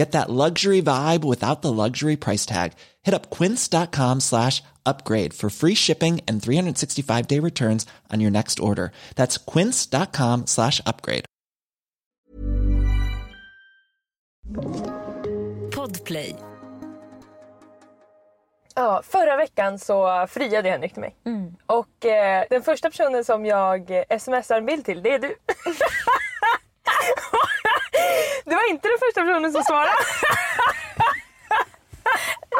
Get that luxury vibe without the luxury price tag. Hit up quince.com slash upgrade for free shipping and 365 day returns on your next order. That's quince.com slash upgrade. Podplay. Ja, förra veckan så friade Henrik till mig. Och eh, den första personen som jag smsar en bild till, det är du. Det var inte den första personen som svarade.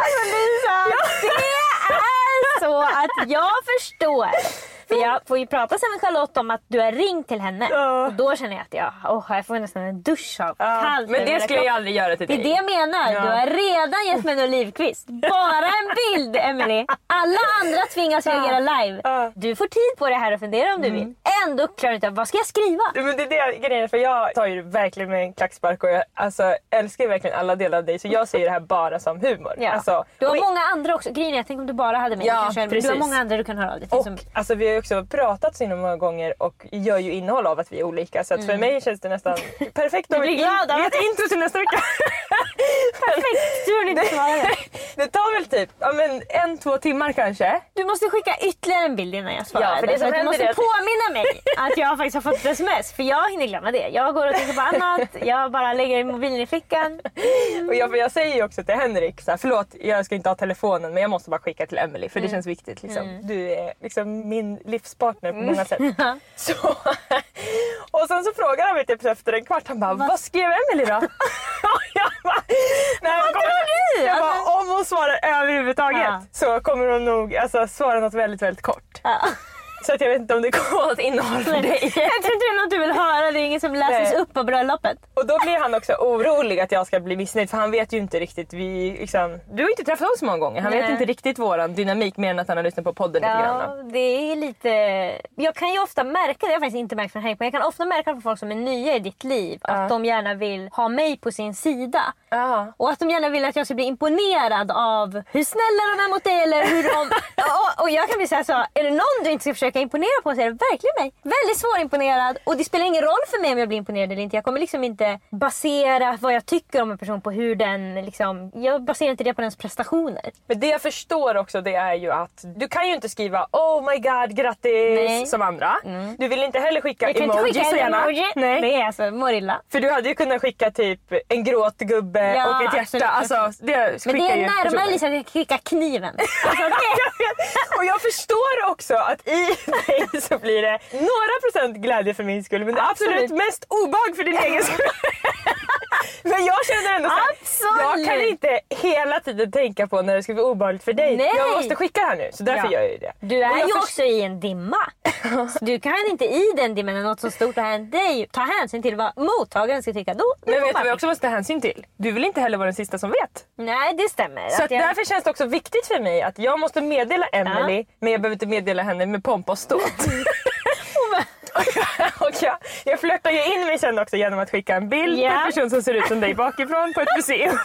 Alltså, Lisa, det är så att jag förstår. För jag får ju prata sen med Charlotte om att du har ringt till henne. Ja. Och då känner jag att jag, oh, jag får nästan en dusch av kallt. Men det skulle jag aldrig göra till Det är dig. det jag menar. Ja. Du har redan gett mig en olivkvist. Bara en bild Emily. Alla andra tvingas reagera live. Ja. Mm. Du får tid på det här och fundera om du vill. Ändå klarar du inte vad ska jag skriva? Men det är det grejen för jag tar ju verkligen med en klackspark och jag alltså, älskar verkligen alla delar av dig så jag ser det här bara som humor. Ja. Alltså, du har många andra också. Grejen är, tänk om du bara hade mig. Ja, kanske, du har många andra du kan höra av dig till. Och som- alltså, vi också pratat så himla många gånger och gör ju innehåll av att vi är olika. Så att för mig känns det nästan perfekt om Mm. blir vi det. ett intro till nästa vecka. Perfekt, tur du inte svarade. Det tar väl typ ja, men en, två timmar kanske. Du måste skicka ytterligare en bild innan jag svarar. Ja, för det som du måste att- påminna mig att jag faktiskt har fått ett sms. För jag hinner glömma det. Jag går och tänker på annat. Jag bara lägger mobilen i fickan. Och jag, jag säger ju också till Henrik, så här, förlåt jag ska inte ha telefonen men jag måste bara skicka till Emily för det Mm. känns viktigt. Liksom. Du är liksom min livspartner på många sätt. Mm. Så, och sen så frågar han mig typ efter en kvart, han bara vad skrev Emily då? Jag bara, Nej, vad tror du? Jag Alltså- bara, om hon svarar överhuvudtaget Ja. så kommer hon nog alltså, svara något väldigt väldigt kort. Ja. Så att jag vet inte om det kommer ett innehåll för dig. Jag tror inte det är något du vill höra. Det är inget som läses Nej. upp på bröllopet. Och då blir han också orolig att jag ska bli missnöjd för han vet ju inte riktigt. Vi, liksom, du har inte träffat oss så många gånger. Han vet Nej. inte riktigt våran dynamik mer än att han har lyssnat på podden lite Ja, grann. det är lite... Jag kan ju ofta märka, det har jag faktiskt inte märkt från Henrik, men jag kan ofta märka från folk som är nya i ditt liv att de gärna vill ha mig på sin sida. Ja. Och att de gärna vill att jag ska bli imponerad av hur snälla de är mot dig eller hur de... och, och jag kan bli säga så, är det någon du inte ska försöka imponera på så är det verkligen mig. Väldigt svårimponerad och det spelar ingen roll för mig om jag blir imponerad eller inte. Jag kommer liksom inte basera vad jag tycker om en person på hur den liksom... Jag baserar inte det på dens prestationer. Men det jag förstår också det är ju att du kan ju inte skriva oh my god grattis Nej. som andra. Du vill inte heller skicka Jag kan emojis skicka så en gärna. emoji. Nej. Det är alltså, mår illa. För du hade ju kunnat skicka typ en gråtgubbe Ja, och ett hjärta. absolut. Alltså, det Men det är närmare liksom att skicka kniven. Alltså. Och jag förstår också att i så blir det några procent glädje för min skull men det är absolut, Absolut. mest obehag för din egen skull. Men jag känner ändå såhär, jag kan inte hela tiden tänka på när det ska bli obehagligt för dig. Nej. Jag måste skicka det här nu så därför Ja. gör jag ju det. du är ju också i en dimma. Så Du kan inte i den dimman när något så stort har hänt dig ta hänsyn till vad mottagaren ska tycka. Då, då Men vet du vad jag också måste ta hänsyn till? Du vill inte heller vara den sista som vet. Nej det stämmer. Så jag... därför känns det också viktigt för mig att jag måste meddela Emily men jag behöver inte meddela henne med pompa och ståt. och jag, och jag, Jag flörtar ju in mig sen också genom att skicka en bild på Ja. en person som ser ut som dig bakifrån på ett museum.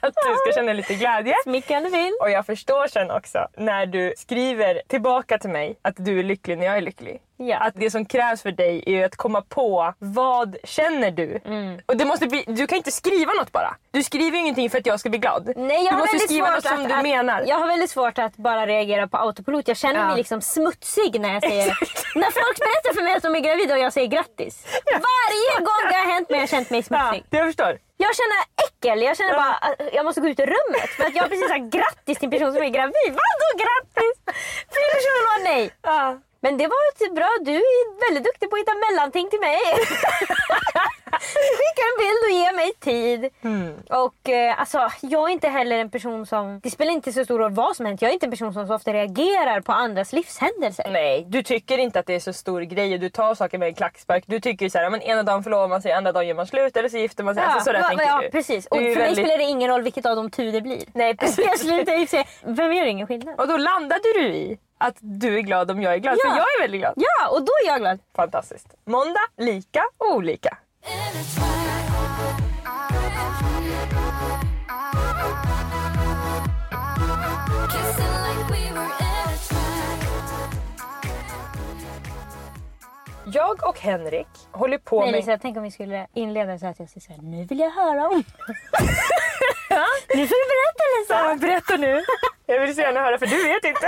Att du ska känna lite glädje. Smickrande film. Och jag förstår sen också när du skriver tillbaka till mig att du är lycklig när jag är lycklig. Ja. Att det som krävs för dig är att komma på vad känner du? Mm. Och det måste bli, du kan inte skriva något bara. Du skriver ju ingenting för att jag ska bli glad. Nej, jag du har måste väldigt skriva svårt något som att, du menar. Jag har väldigt svårt att bara reagera på autopilot. Jag känner Ja. mig liksom smutsig när jag säger När folk berättar för mig att de är gravida och jag säger grattis. Varje gång det har hänt mig har jag känt mig Ja, smutsig. jag förstår. Jag känner äckel. Jag känner bara att jag måste gå ut ur rummet. För att jag har precis sagt grattis till en person som är gravid. Vadå grattis? Fyller personen var nej. Ja. Men det var bra. Du är väldigt duktig på att hitta mellanting till mig. Skicka en bild och ge mig tid. Mm. Och eh, alltså, jag är inte heller en person som... Det spelar inte så stor roll vad som hänt. Jag är inte en person som så ofta reagerar på andras livshändelser. Nej, du tycker inte att det är så stor grej och du tar saker med en klackspark. Du tycker ju såhär, men ena dagen förlovar man sig, andra dagen gör man slut eller så gifter man sig. alltså, sådär va- tänker ja du. precis. Och för ju mig väldigt- spelar det ingen roll vilket av de tur det blir. Nej, precis. jag slutar ju säga, för mig gör det ingen skillnad. Och då landade du i att du är glad om jag är glad. Ja. För jag är väldigt glad. Ja, och då är jag glad. Fantastiskt. Måndag, lika och olika. Jag och Henrik håller på Nej, med... Lisa, tänk om vi skulle inleda så att jag säger såhär, nu vill jag höra om. nu får du berätta Lisa. Ja, berätta nu. Jag vill så gärna höra för du vet inte.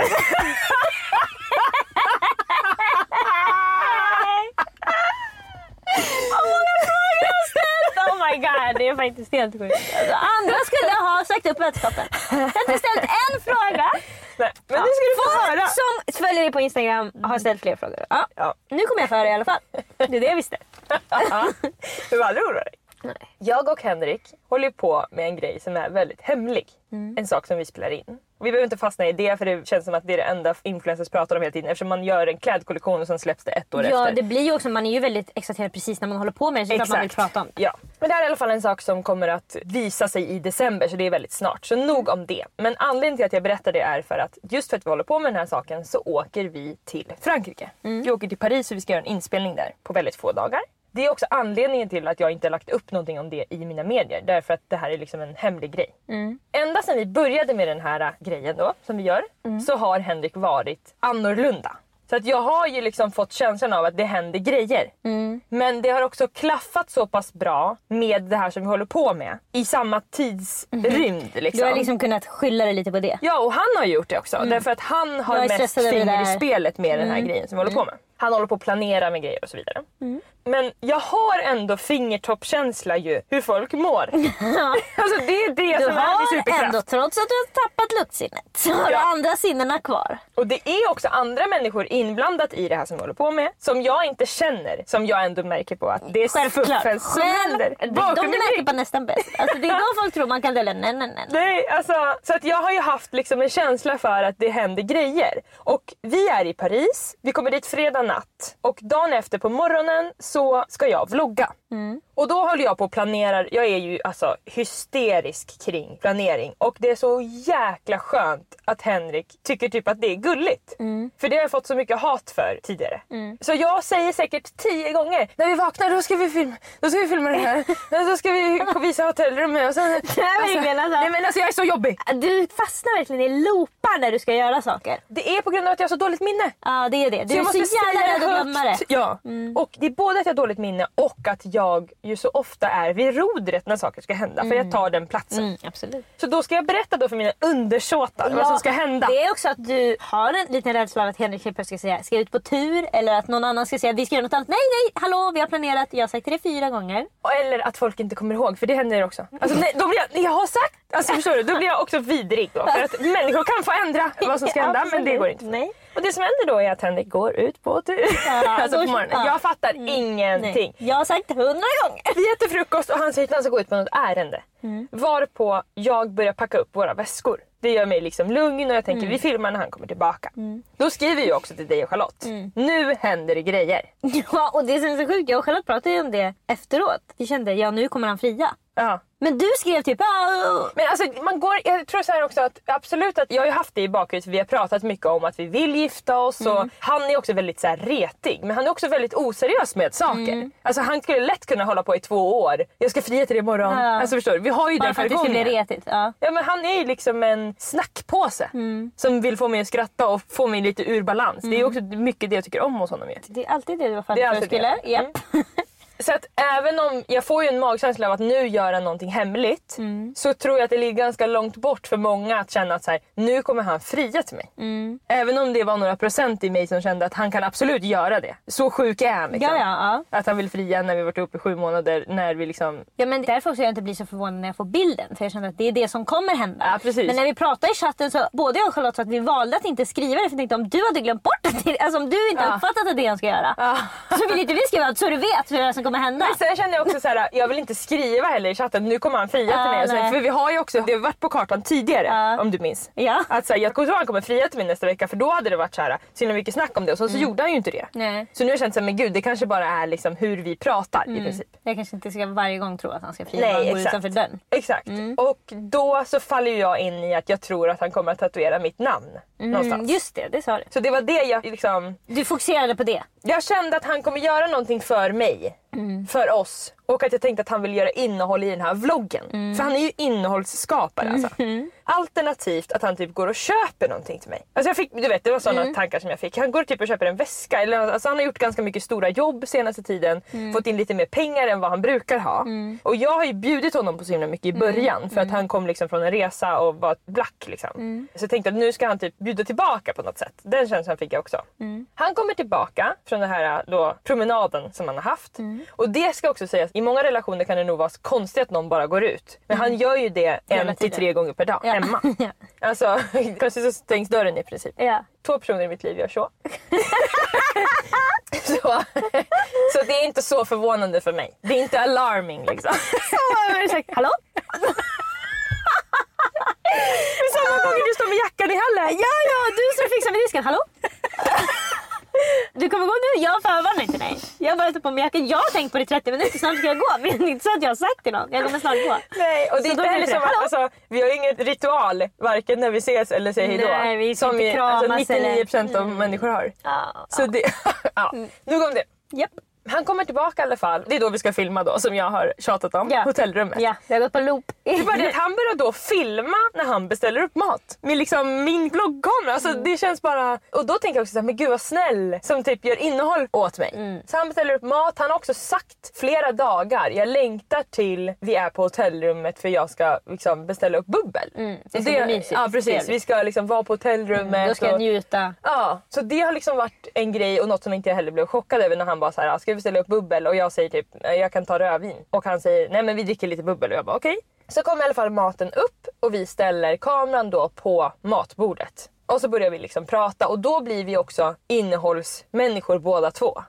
Oh my god, det är faktiskt helt sjukt. Alltså, andra skulle ha sagt upp vänskapen. Jag har inte ställt en fråga. Nej, men nu ska du få höra. Folk som följer dig på Instagram har ställt fler frågor. Ja. Ja. Nu kommer jag få höra i alla fall. Det är det jag visste. Du var aldrig oroa dig. Nej. Jag och Henrik håller på med en grej som är väldigt hemlig. Mm. En sak som vi spelar in. Vi behöver inte fastna i det för det känns som att det är det enda influencers pratar om hela tiden eftersom man gör en klädkollektion och sen släpps det ett år Ja, efter. det blir ju också, man är ju väldigt exalterad precis när man håller på med det så klart man vill prata om det. Ja. Men det här är i alla fall en sak som kommer att visa sig i december så det är väldigt snart. Så nog om det. Men anledningen till att jag berättar det är för att just för att vi håller på med den här saken så åker vi till Frankrike. Mm. Vi åker till Paris och vi ska göra en inspelning där på väldigt få dagar. Det är också anledningen till att jag inte lagt upp någonting om det i mina medier. Därför att det här är liksom en hemlig grej. Mm. Ända sedan vi började med den här äh, grejen då, som vi gör, Mm. så har Henrik varit annorlunda. Så att jag har ju liksom fått känslan av att det händer grejer. Mm. Men det har också klaffat så pass bra med det här som vi håller på med. I samma tidsrymd liksom. Mhm. Du har liksom kunnat skylla dig lite på det. Ja och han har gjort det också. Därför att han har mest finger i spelet med den här grejen som vi håller på med. Han håller på att planera med grejer och så vidare. Men jag har ändå fingertoppkänsla ju hur folk mår. alltså det är det Du som är min superkraft. ändå, trots att du har tappat luktsinnet, så har du Ja. andra sinnena kvar. Och det är också andra människor inblandat i det här som vi håller på med. Som jag inte känner. Som jag ändå märker på att det är fuffens som händer. De bakom du märker på nästan bäst. Alltså, det är då folk tror man kan dölja. Nej, nej, nej. Nej, alltså, så att jag har ju haft liksom en känsla för att det händer grejer. Och vi är i Paris, vi kommer dit fredag natt. Och dagen efter på morgonen så ska jag vlogga. Mm. Och då håller jag på och planerar, jag är ju alltså hysterisk kring planering. Och det är så jäkla skönt att Henrik tycker typ att det är gulligt. För det har jag fått så mycket hat för tidigare. Så jag säger säkert tio gånger, när vi vaknar då ska vi filma, då ska vi filma det här. Då ska vi visa hotellrummet och sen... verkligen, alltså. nej men alltså jag är så jobbig. Du fastnar verkligen i loopar när du ska göra saker. Det är på grund av att jag har så dåligt minne. Ja, det är det. Du jag är så måste jävla säga rädd att glömma det. Ja. Och det är både att jag har dåligt minne och att jag ju så ofta är vid rodret när saker ska hända. För jag tar den platsen. Mm, absolut. Så då ska jag berätta då för mina undersåtar vad som ska hända. Det är också att du har en liten rädsla av att Henrik helt ska säga ska jag ut på tur eller att någon annan ska säga vi ska göra något annat. Nej, nej, hallå, vi har planerat. Jag har sagt det fyra gånger. Eller att folk inte kommer ihåg, för det händer också. Alltså, nej, då blir jag, jag har sagt, alltså, förstår du, då blir jag också vidrig då. För att människor kan få ändra vad som ska hända men det går inte. Nej. Och det som händer då är att Henrik går ut på tur. Ja, alltså på morgonen. ja. Jag fattar ingenting. nej. Jag har sagt hundra gånger. Vi äter frukost och han säger att han ska gå ut på något ärende. Varpå jag börjar packa upp våra väskor. Det gör mig liksom lugn och jag tänker vi filmar när han kommer tillbaka. Då skriver jag också till dig och Charlotte. Nu händer det grejer. Ja, och det som är så sjukt, jag och Charlotte pratade ju om det efteråt. Vi kände, ja nu kommer han fria. Ja. Men du skrev typ "Ah, Men alltså, man går, jag tror så här också att absolut att jag har ju haft det i bakhuvudet vi har pratat mycket om att vi vill gifta oss Mm. och han är också väldigt så här retig men han är också väldigt oseriös med saker. Mm. Alltså han skulle lätt kunna hålla på i två år. Jag ska fria till dig imorgon. Ja. Alltså förstår du? Vi har ju bara den för att det ska bli jargongen. retigt. Ja. Ja men han är ju liksom en snackpåse Mm. som vill få mig att skratta och få mig lite ur balans. Det är ju också mycket det jag tycker om hos honom ju. Det är alltid det du Det är för alltid skulle. det. Så att även om jag får ju en magkänsla av att nu göra någonting hemligt Mm. så tror jag att det ligger ganska långt bort för många att känna att så här, nu kommer han fria till mig. Mm. Även om det var några procent i mig som kände att han kan absolut göra det. Så sjuk är han. Liksom. Ja, ja, ja. Att han vill fria när vi varit uppe i sju månader. När vi liksom... Ja men därför också jag inte blir så förvånad när jag får bilden. För jag känner att det är det som kommer hända. Ja, precis. Men när vi pratade i chatten så både jag och Charlotte sa att vi valde att inte skriva det. För jag tänkte om du hade glömt bort det. Alltså om du inte Ja. uppfattat att det är det han ska göra. Ja. Så vill inte vi skriva att så du vet vad det är som kommer hända. Men sen känner jag också så här, jag vill inte skriva heller i chatten nu kommer han fria till mig. Och så, nej. för vi har ju också, det har varit på kartan tidigare Ja. om du minns. Ja. Att så här, jag tror han kommer fria till mig nästa vecka för då hade det varit så här, så mycket snack om det och så, så gjorde han ju inte det. Mm. Nej. Mm. Så nu har jag känt såhär, men gud det kanske bara är liksom hur vi pratar i princip. Jag kanske inte ska varje gång tro att han ska fria Nej, går exakt. utanför dörren. Exakt. Mm. Och då så faller jag in i att jag tror att han kommer att tatuera mitt namn någonstans. Mm, just det, det sa du. Så det var det jag liksom... Du fokuserade på det. Jag kände att han kommer göra någonting för mig. Mm. För oss. Och att jag tänkte att han vill göra innehåll i den här vloggen. Mm. För han är ju innehållsskapare alltså. Alternativt att han typ går och köper någonting till mig. Alltså jag fick, du vet det var sådana Mm. tankar som jag fick. Han går typ och köper en väska. Eller, alltså han har gjort ganska mycket stora jobb senaste tiden. Mm. Fått in lite mer pengar än vad han brukar ha. Och jag har ju bjudit honom på så himla mycket i Mm. början. För att han kom liksom från en resa och var black liksom. Mm. Så jag tänkte att nu ska han typ bjuda tillbaka på något sätt. Den känslan fick jag också. Mm. Han kommer tillbaka från den här då, promenaden som han har haft. Mm. Och det ska också sägas, i många relationer kan det nog vara konstigt att någon bara går ut. Men han gör ju det en till tre gånger per dag Ja. hemma. Ja. Alltså plötsligt så stängs dörren i princip. Ja. Två personer i mitt liv gör så. så. Så det är inte så förvånande för mig. Det är inte alarming liksom. Hallå? Samma gånger du står med jackan i hallen. Ja, ja, du står och fixar med disken. Hallå? Du kommer gå nu? Jag förvarnar inte dig. Jag bara på mig jackan. Jag har tänkt på det i 30 minuter, snart ska jag gå. Men det är inte så att jag har sagt till någon. Jag kommer snart gå. Nej, och det är inte heller som att, alltså, vi har ingen ritual varken när vi ses eller säger hejdå. Nej, vi som inte alltså, kramas 99% av människor har. Ja. Så det, ja, nog om det. Japp. Han kommer tillbaka i alla fall. Det är då vi ska filma då som jag har tjatat om. Ja. Hotellrummet. Ja, jag har gått på loop. Det är bara det att han börjar då filma när han beställer upp mat. Med liksom min vloggkamera. Alltså Mm. det känns bara... Och då tänker jag också såhär, men gud vad snäll som typ gör innehåll åt mig. Mm. Så han beställer upp mat. Han har också sagt flera dagar, jag längtar till vi är på hotellrummet för jag ska liksom beställa upp bubbel. Mm, det ska bli mysigt. Ja precis, Trevligt. vi ska liksom vara på hotellrummet. Då ska jag och- njuta. Ja, så det har liksom varit en grej och något som inte jag heller blev chockad över när han bara så här, ska vi ställa upp bubbel? Och jag säger typ, jag kan ta rödvin. Och han säger, nej men vi dricker lite bubbel. Och jag bara okej. Så kommer i alla fall maten upp och vi ställer kameran då på matbordet. Och så börjar vi liksom prata och då blir vi också innehållsmänniskor båda två.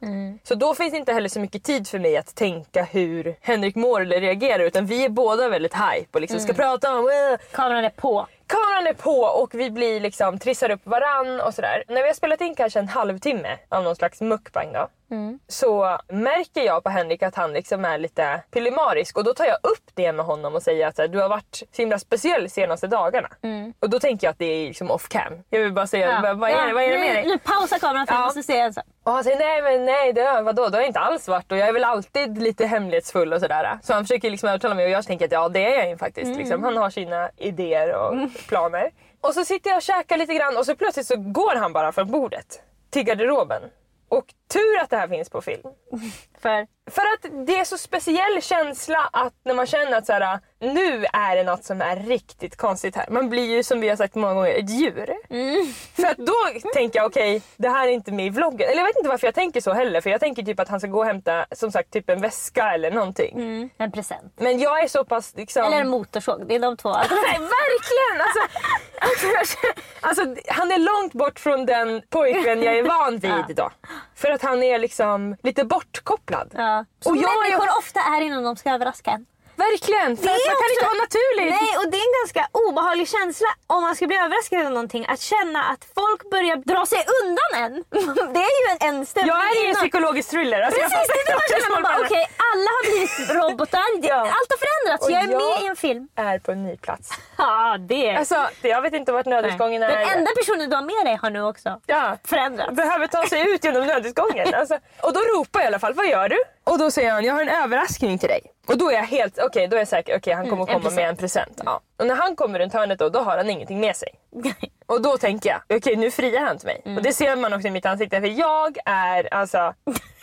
Så då finns inte heller så mycket tid för mig att tänka hur Henrik mår eller reagerar utan vi är båda väldigt hype och liksom ska prata om "Äh, Kameran är på. Kameran är på och vi blir liksom trissar upp varann och sådär. När vi har spelat in kanske en halvtimme av någon slags mukbang då. Så märker jag på Henrik att han liksom är lite pillemarisk och då tar jag upp det med honom och säger att här, du har varit så himla speciell de senaste dagarna. Och då tänker jag att det är liksom off cam. Jag vill bara säga, vad, vad, är, det- vad är det med nu, dig? Nu pausar kameran för Ja. jag måste se en sak. Och han säger nej men nej det vadå, det har jag inte alls varit och jag är väl alltid lite hemlighetsfull och sådär. Så han försöker liksom övertala mig och jag tänker att ja det är jag ju faktiskt. Liksom. Han har sina idéer och planer. Och så sitter jag och käkar lite grann och så plötsligt så går han bara från bordet till garderoben. Och tur att det här finns på film. För För att det är så speciell känsla att när man känner att så här, nu är det något som är riktigt konstigt här. Man blir ju som vi har sagt många gånger ett djur. För att då tänker jag okej, det här är inte med i vloggen. Eller jag vet inte varför jag tänker så heller. För jag tänker typ att han ska gå och hämta som sagt typ en väska eller någonting. en present. Men jag är så pass liksom... Eller en motorsåg. Det är de två. Nej, verkligen! Alltså, alltså, alltså, han är långt bort från den pojkvän jag är van vid då. För att han är liksom lite bortkopplad. Ja. Som Och jag är- människor ofta är innan de ska överraska en. Verkligen! För Det att man kan också- inte vara naturlig. Nej, och det är en ganska obehaglig känsla om man ska bli överraskad av någonting. Att känna att folk börjar dra sig undan en. Det är ju en, en stämning Jag är i en psykologisk thriller. Alltså, Precis, det är det man känner. Man bara, okej, alla har blivit robotar. Ja. Allt har förändrats. Och Jag är jag- med i en film. är på en ny plats. Ja, det är... Alltså, det- jag vet inte vart nödutgången är. Den enda personen du har med dig har nu också Ja. förändrats. behöver ta sig ut genom nödutgången. Alltså, och då ropar jag i alla fall, vad gör du? Och då säger han, jag har en överraskning till dig. Och då är jag helt, okej då är jag säker, okej han kommer Mm, komma med en present. Ja. Och när han kommer runt hörnet då, då har han ingenting med sig. Och då tänker jag, okej nu friar han till mig. Mm. Och det ser man också i mitt ansikte för jag är alltså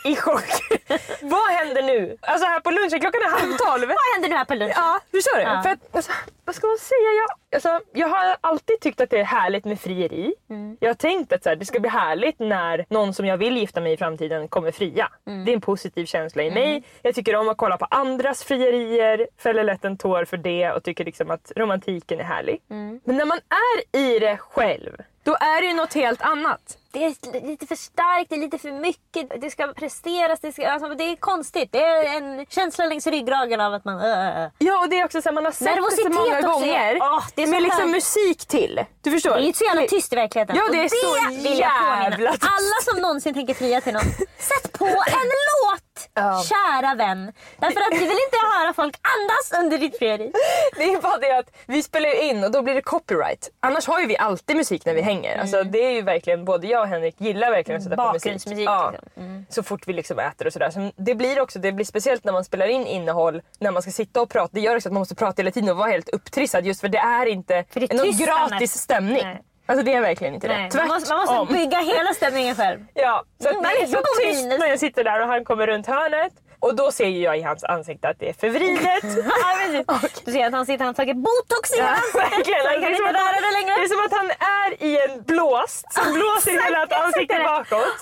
i chock. vad händer nu? Alltså här på lunchen, klockan är halv tolv. Vad händer nu här på lunchen? Ja, förstår du? Ja. För att, alltså, vad ska man säga? Jag, alltså, jag har alltid tyckt att det är härligt med frieri. Mm. Jag har tänkt att så här, det ska bli härligt när någon som jag vill gifta mig i framtiden kommer fria. Mm. Det är en positiv känsla i mig. Jag tycker om att kolla på andras frierier, fäller lätt en tår för det och tycker liksom att romantiken är härlig. Mm. Men när man är i det själv, då är det ju något helt annat. Det är lite för starkt, det är lite för mycket. Det ska presteras, det, ska, alltså, det är konstigt. Det är en känsla längs ryggraden av att man... Uh. Ja och det är också så här, man har sett det så många också gånger. Åh, det är så med liksom musik till. Du förstår? Det är så jävla tyst i verkligheten. Ja, det Och är så vill jag påminna. jävla tyst. Alla som någonsin tänker fria till någon, sätt på en låt! Ja. Kära vän. Därför att du vill inte höra folk andas under ditt frieri. Det är bara det att vi spelar in och då blir det copyright. Annars har ju vi alltid musik när vi hänger. Alltså, det är ju verkligen, både jag och Henrik gillar verkligen att sätta på musik. Ja. liksom. Så fort vi liksom äter och sådär. Så det blir också, det blir speciellt när man spelar in innehåll, när man ska sitta och prata. Det gör också att man måste prata hela tiden och vara helt upptrissad just för det är inte För det är någon gratis stämning. Nej. Alltså det är verkligen inte det. Nej, man Tvärtom. måste, man måste bygga hela stämningen själv. Ja, så Mm, det är så tyst när jag sitter där och han kommer runt hörnet. Och då ser jag i hans ansikte att det är förvridet. Ja. Du ser att han sitter och har tagit botox i Ja, ansiktet. Han det, kan inte han, röra det längre. det är som att han är i en blåst som blåser hela ansiktet bakåt.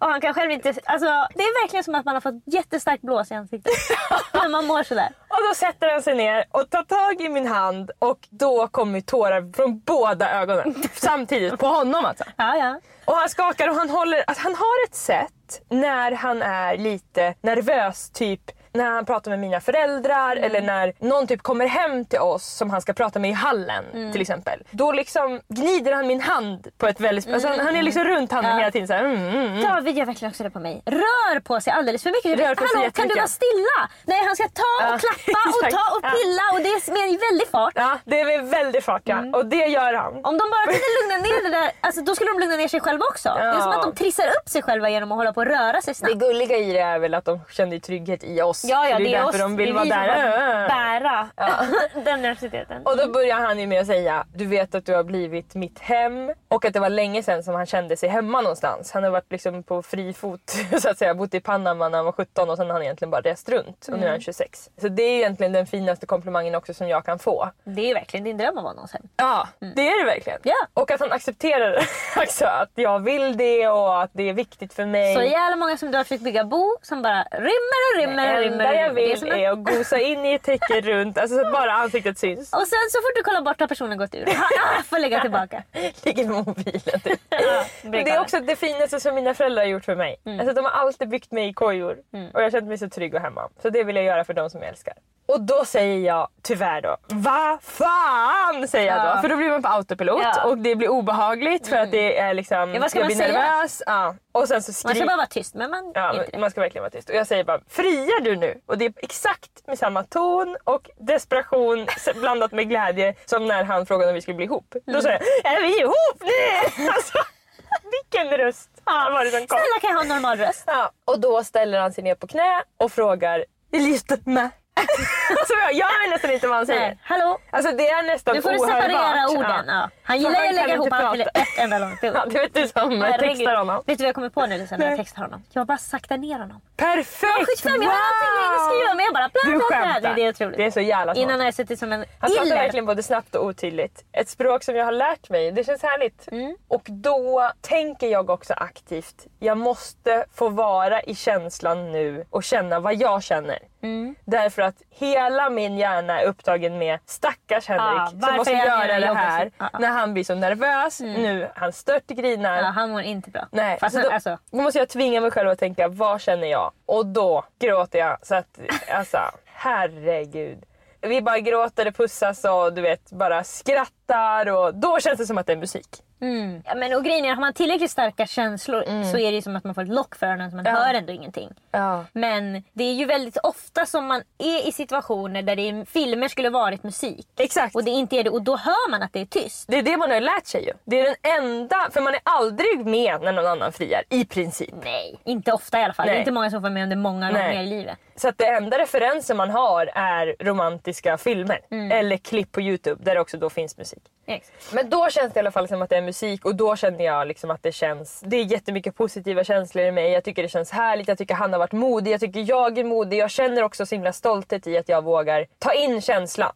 Och han kan själv inte... Alltså, det är verkligen som att man har fått jättestarkt blås i ansiktet. När man mår sådär. Och då sätter han sig ner och tar tag i min hand och då kommer tårar från båda ögonen. Samtidigt, på honom alltså. Ja, ja. Och han skakar och han håller, alltså han har ett sätt när han är lite nervös, typ när han pratar med mina föräldrar eller när någon typ kommer hem till oss som han ska prata med i hallen till exempel. Då liksom gnider han min hand på ett väldigt... Alltså han, han är liksom runt handen Ja. hela tiden såhär. Mm, mm, mm. David gör verkligen också det på mig. Rör på sig alldeles för mycket. Rör på sig Hallå, kan du vara stilla? Nej, han ska ta och Ja, klappa och ta och Ja. pilla och det är med väldigt fart. Ja, det är med väldig fart ja. Och det gör han. Om de bara kunde lugna ner det där, alltså, då skulle de lugna ner sig själva också. Det är som att de trissar upp sig själva genom att hålla på och röra sig Det snabbt. gulliga i det är väl att de känner trygghet i oss. Ja, ja, det är, det är därför oss. de vill vara vi där. bära den nervositeten. Och då börjar han ju med att säga, du vet att du har blivit mitt hem och att det var länge sedan som han kände sig hemma någonstans. Han har varit liksom på fri fot så att säga, bott i Panama när han var 17 och sen har han egentligen bara rest runt och nu är han 26. Så det är egentligen den finaste komplimangen också som jag kan få. Det är ju verkligen din dröm att vara någons hem. Ja, det är det verkligen. Ja. Och att han accepterar också att jag vill det och att det är viktigt för mig. Så jävla många som du har försökt bygga bo som bara rymmer och rymmer och rymmer. Enda jag. Det är vill är att gosa in i ett täcke runt, alltså så att bara ansiktet syns. Och sen så fort du kollar bort har personen gått ur. Ah, får lägga tillbaka. Ligger mobilen typ. Ja, Men det är också det finaste som mina föräldrar har gjort för mig. Mm. Alltså, de har alltid byggt mig i kojor och jag har känt mig så trygg och hemma. Så det vill jag göra för de som jag älskar. Och då säger jag tyvärr då, vad fan säger jag Ja. då. För då blir man på autopilot Ja. Mm. och det blir obehagligt för att det är liksom, Ja, vad ska jag man blir säga? nervös. Ja. Och sen så Man skriker ska bara vara tyst men man Ja, inte det. man ska verkligen vara tyst. Och jag säger bara, friar du nu? Och det är exakt med samma ton och desperation blandat med glädje som när han frågade om vi skulle bli ihop. Mm. Då sa jag, är vi ihop nu? Alltså, vilken röst ja. var det som kom. Snälla kan jag ha en normal röst? Ja. Och då ställer han sig ner på knä och frågar, är livet med? Alltså, jag, jag vet nästan inte vad han säger. Nej. Hallå? Alltså det är nästan Nu får du separera orden. Ja. Han gillar ju att lägga ihop allt till ett enda långt ord. Ja, det vet du som Herregud. textar honom. Vet du vad jag kommer på nu Lisa, när jag textar honom? Jag bara sakta ner honom. Perfekt! 75, jag har någonting att skriva men jag bara bla Du bla bla. skämtar. Det är otroligt. Det är så jävla smart. Innan har jag suttit som en Han pratar iller. verkligen både snabbt och otydligt. Ett språk som jag har lärt mig. Det känns härligt. Mm. Och då tänker jag också aktivt. Jag måste få vara i känslan nu och känna vad jag känner. Mm. Därför att hela min hjärna är upptagen med stackars Henrik som varför måste göra det här ja. när han blir så nervös. Nu han stört grinar. Ja, han mår inte bra. Nej, Fast så han, då, alltså, då måste jag tvinga mig själv att tänka vad känner jag? Och då gråter jag så att alltså herregud. Vi bara gråter och pussas och du vet bara skrattar och då känns det som att det är musik. Mm. Ja, men, och grejen är, har man tillräckligt starka känslor så är det som att man får ett lock för öronen så man Mm. Ja. hör ändå ingenting. Ja. Men det är ju väldigt ofta som man är i situationer där det i filmer skulle varit musik. Exakt. Och det inte är det och då hör man att det är tyst. Det är det man har lärt sig ju. Det är den enda, för man är aldrig med när någon annan friar i princip. Nej, inte ofta i alla fall. Det Nej. är inte många som får med under många Nej. gånger i livet. Så att det enda referensen man har är romantiska filmer. Eller klipp på Youtube där det också då finns musik. Exakt. Men då känns det i alla fall som att det är musik och då känner jag liksom att det känns... Det är jättemycket positiva känslor i mig. Jag tycker det känns härligt, jag tycker han har varit modig, jag tycker jag är modig. Jag känner också så himla stolthet i att jag vågar ta in känslan.